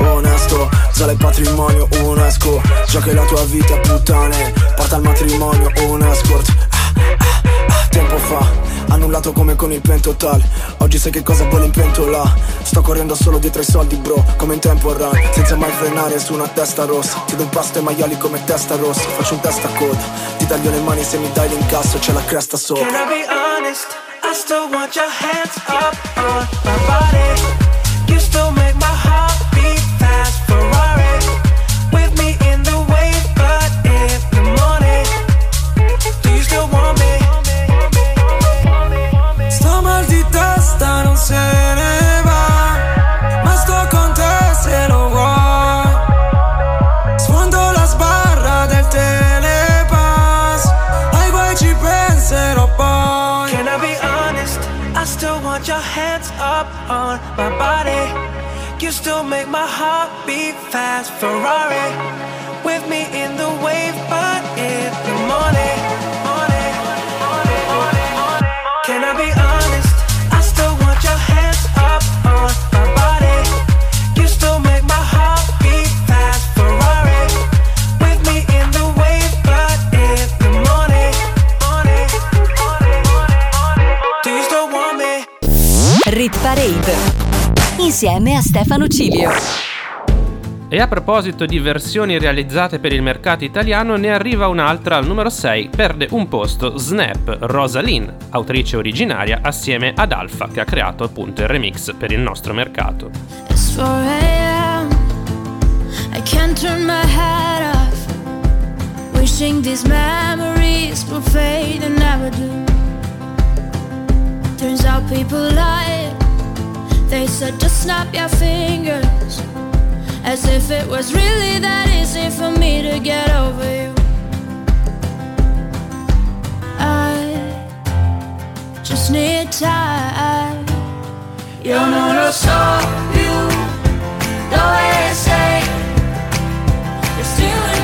Onesto, sale il patrimonio, un esco Già che la tua vita puttane Porta al matrimonio, un escort Ah, ah, ah, Tempo fa, annullato come con il pentotal Oggi sai che cosa vuole in pentola Sto correndo solo dietro i soldi bro Come in tempo run, senza mai frenare su una testa rossa Ti do impasto ai maiali come testa rossa Faccio un testa coda Ti taglio le mani se mi dai l'incasso C'è la cresta sopra Can I be honest? I still want your hands up on my body. You still make my heart beat fast, Ferrari. With me in the wave, but in the morning. morning, morning, morning. Can I be honest? I still want your hands up on my body. You still make my heart beat fast, Ferrari. With me in the wave, but in the morning. you still want me? Rit Parade insieme a Stefano Cilio. E a proposito di versioni realizzate per il mercato italiano, ne arriva un'altra al numero 6, perde un posto Snap Rosalind, autrice originaria assieme ad Alfa che ha creato appunto il remix per il nostro mercato. It's 4 a.m. I can't turn my head off. Wishing these memories will fade and never do. Turns out people lie. They said just snap your fingers. As if it was really that easy for me to get over you. I just need time. Io non lo so più dove sei. You're still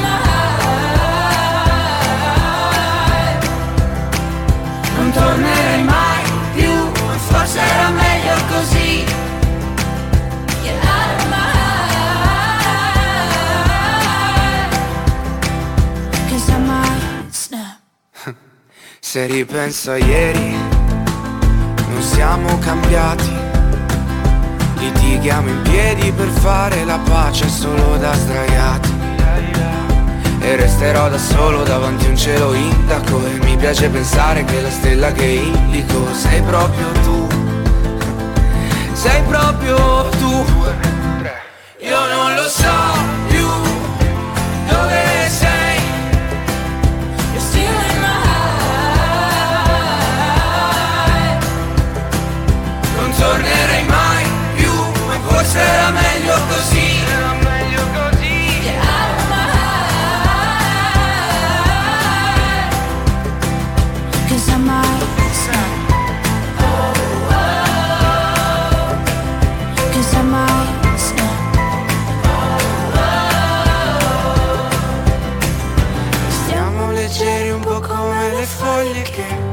Se ripenso a ieri Non siamo cambiati. Litighiamo in piedi per fare la pace solo da sdraiati. E resterò da solo davanti a un cielo indaco. E mi piace pensare che la stella che indico Sei proprio tu. Sei proprio tu. Io non lo so forse era meglio così. Era meglio così. Get out of my heart. 'Cause I might snap. Cause I might snap. Stiamo leggeri un po' come le foglie che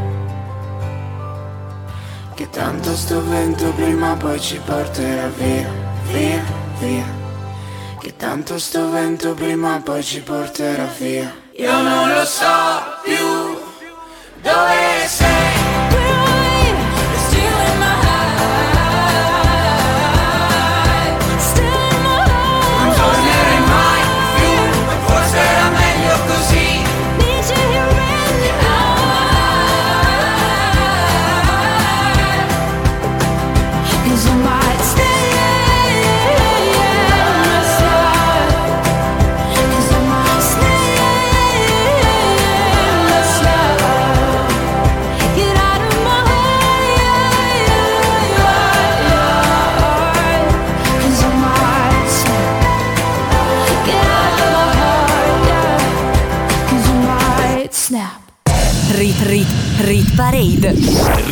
Che tanto sto vento prima o poi ci porterà via, via via. Che tanto sto vento prima o poi ci porterà via. Io non lo so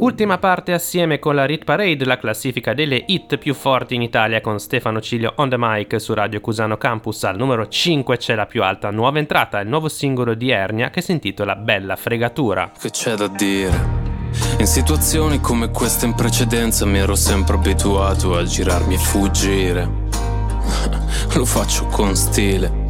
Ultima parte assieme con la Rit Parade, la classifica delle hit più forti in Italia con Stefano Cilio on the mic su Radio Cusano Campus. Al numero 5 c'è la più alta nuova entrata, il nuovo singolo di Ernia che si intitola Bella fregatura. Che c'è da dire? In situazioni come queste in precedenza mi ero sempre abituato a girarmi e fuggire. Lo faccio con stile.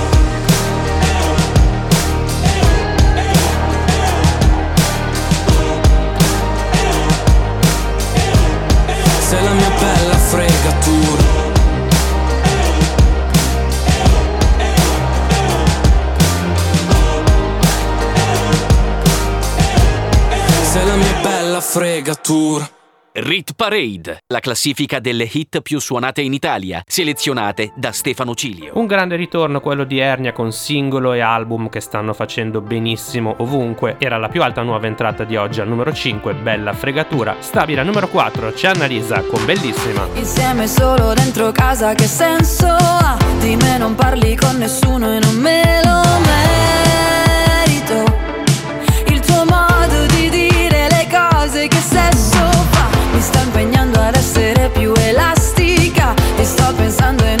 Sei la mia bella fregatura Sei la mia bella fregatura Rit Parade, la classifica delle hit più suonate in Italia, selezionate da Stefano Cilio. Un grande ritorno quello di Ernia con singolo e album che stanno facendo benissimo ovunque. Era la più alta nuova entrata di oggi al numero 5, Bella Fregatura. Stabile al numero 4, c'è Annalisa con Bellissima. Insieme solo dentro casa che senso ha? Di me non parli con nessuno e non me lo merito sto pensando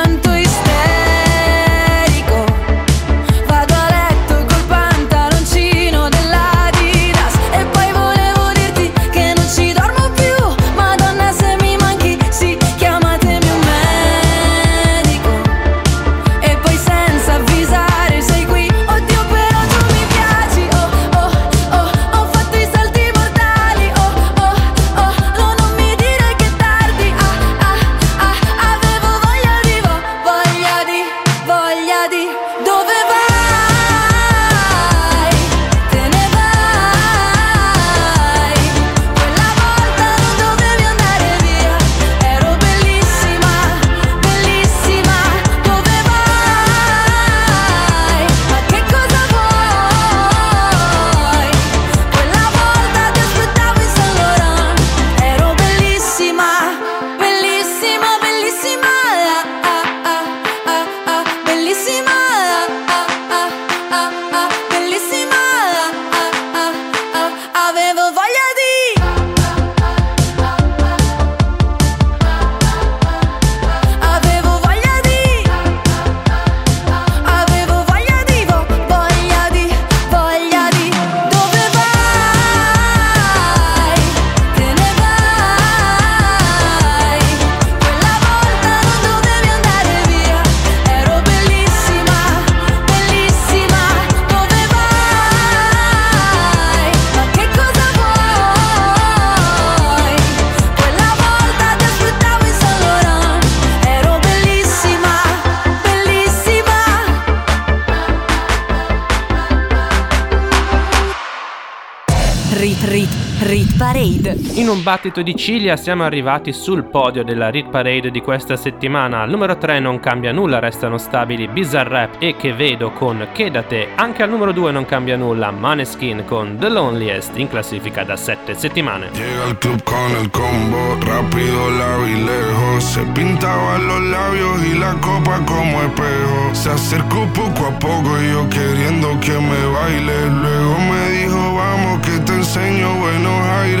In un battito di ciglia siamo arrivati sul podio della Rit Parade di questa settimana. Al numero 3 non cambia nulla, restano stabili Bizarrap e Che Vedo con Che da te. Anche al numero 2 non cambia nulla, Maneskin con The Loneliest in classifica da 7 settimane. Llega al club con el combo, rápido, largo y lejos. Se pintaba los labios y la copa como espejo. Se acercó poco a poco y yo queriendo que me baile. Luego me dijo, vamos que te enseño buenos aires.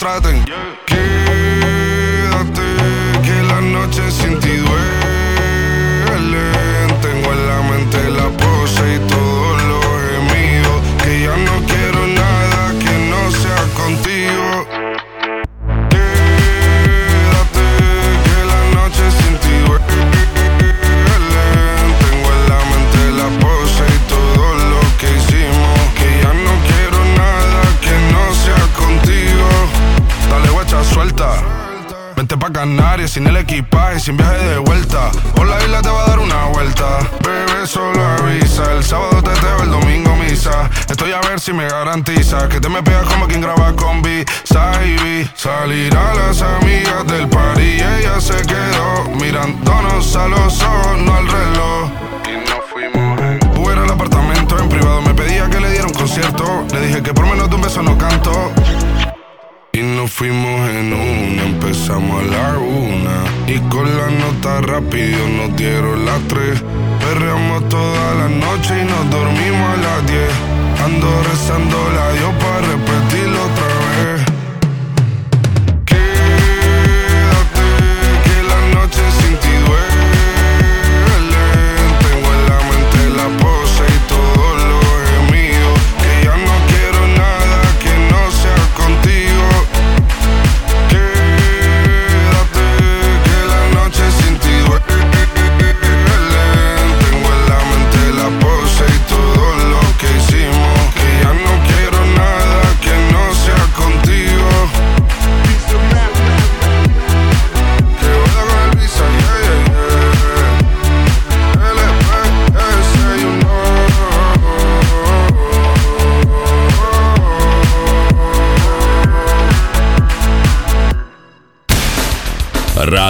más que Canarias sin el equipaje, sin viaje de vuelta. Por la isla te va a dar una vuelta. Bebé, solo avisa. El sábado teteo, el domingo misa. Estoy a ver si me garantiza que te me pegas como quien graba con B. Saibi. Salir a las amigas del party y ella se quedó mirándonos a los ojos, rápido nos dieron las tres. Perreamos toda la noche y nos dormimos a las diez. Ando rezando la Dios para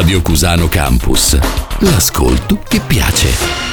Radio Cusano Campus. L'ascolto che piace.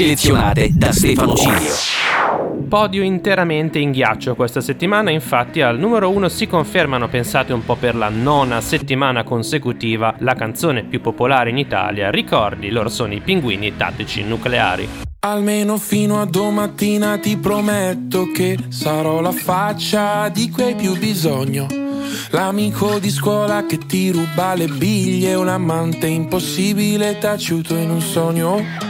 selezionate da Stefano Cilio. Podio interamente in ghiaccio questa settimana, infatti al numero 1 si confermano, pensate un po' per la nona settimana consecutiva, la canzone più popolare in Italia, Ricordi, loro sono i pinguini tattici nucleari. Almeno fino a domattina ti prometto che sarò la faccia di cui hai più bisogno. L'amico di scuola che ti ruba le biglie, un amante impossibile taciuto in un sogno.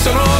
sono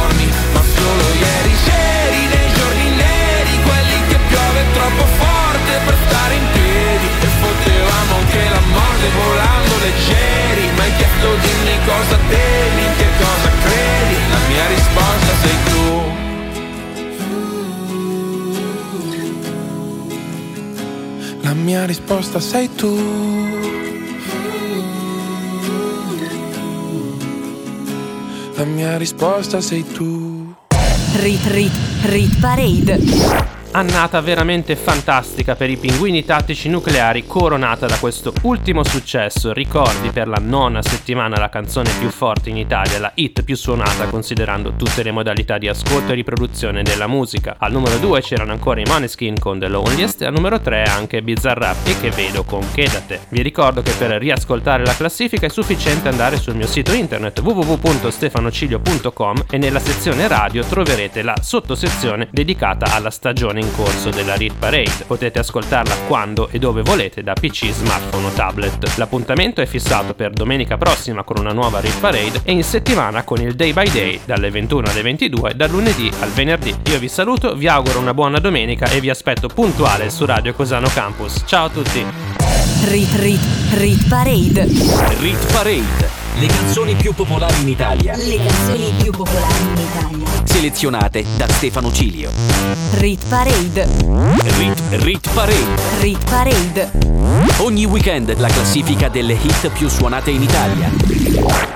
morte volando leggeri Ma hai chiesto dimmi cosa temi, in che cosa credi? La mia risposta sei tu. La mia risposta sei tu. La mia risposta sei tu. Rit Rit Rit Parade. Annata veramente fantastica per i pinguini tattici nucleari, coronata da questo ultimo successo. Ricordi per la nona settimana la canzone più forte in Italia, la hit più suonata considerando tutte le modalità di ascolto e riproduzione della musica. Al numero 2 c'erano ancora i Maneskin con The Loneliest e al numero 3 anche Bizarrap e che vedo con Chedate. Vi ricordo che per riascoltare la classifica è sufficiente andare sul mio sito internet www.stefanocilio.com e nella sezione radio troverete la sottosezione dedicata alla stagione in corso della Read Parade. Potete ascoltarla quando e dove volete da PC, smartphone o tablet. L'appuntamento è fissato per domenica prossima con una nuova Read Parade e in settimana con il Day by Day dalle 21 alle 22 dal lunedì al venerdì. Io vi saluto, vi auguro una buona domenica e vi aspetto puntuale su Radio Cosano Campus. Ciao a tutti! Rit Rit Rit Parade. Rit Parade. Le canzoni più popolari in Italia. Le canzoni più popolari in Italia. Selezionate da Stefano Cilio. Rit Parade. Rit, Rit Parade. Rit Parade. Ogni weekend la classifica delle hit più suonate in Italia.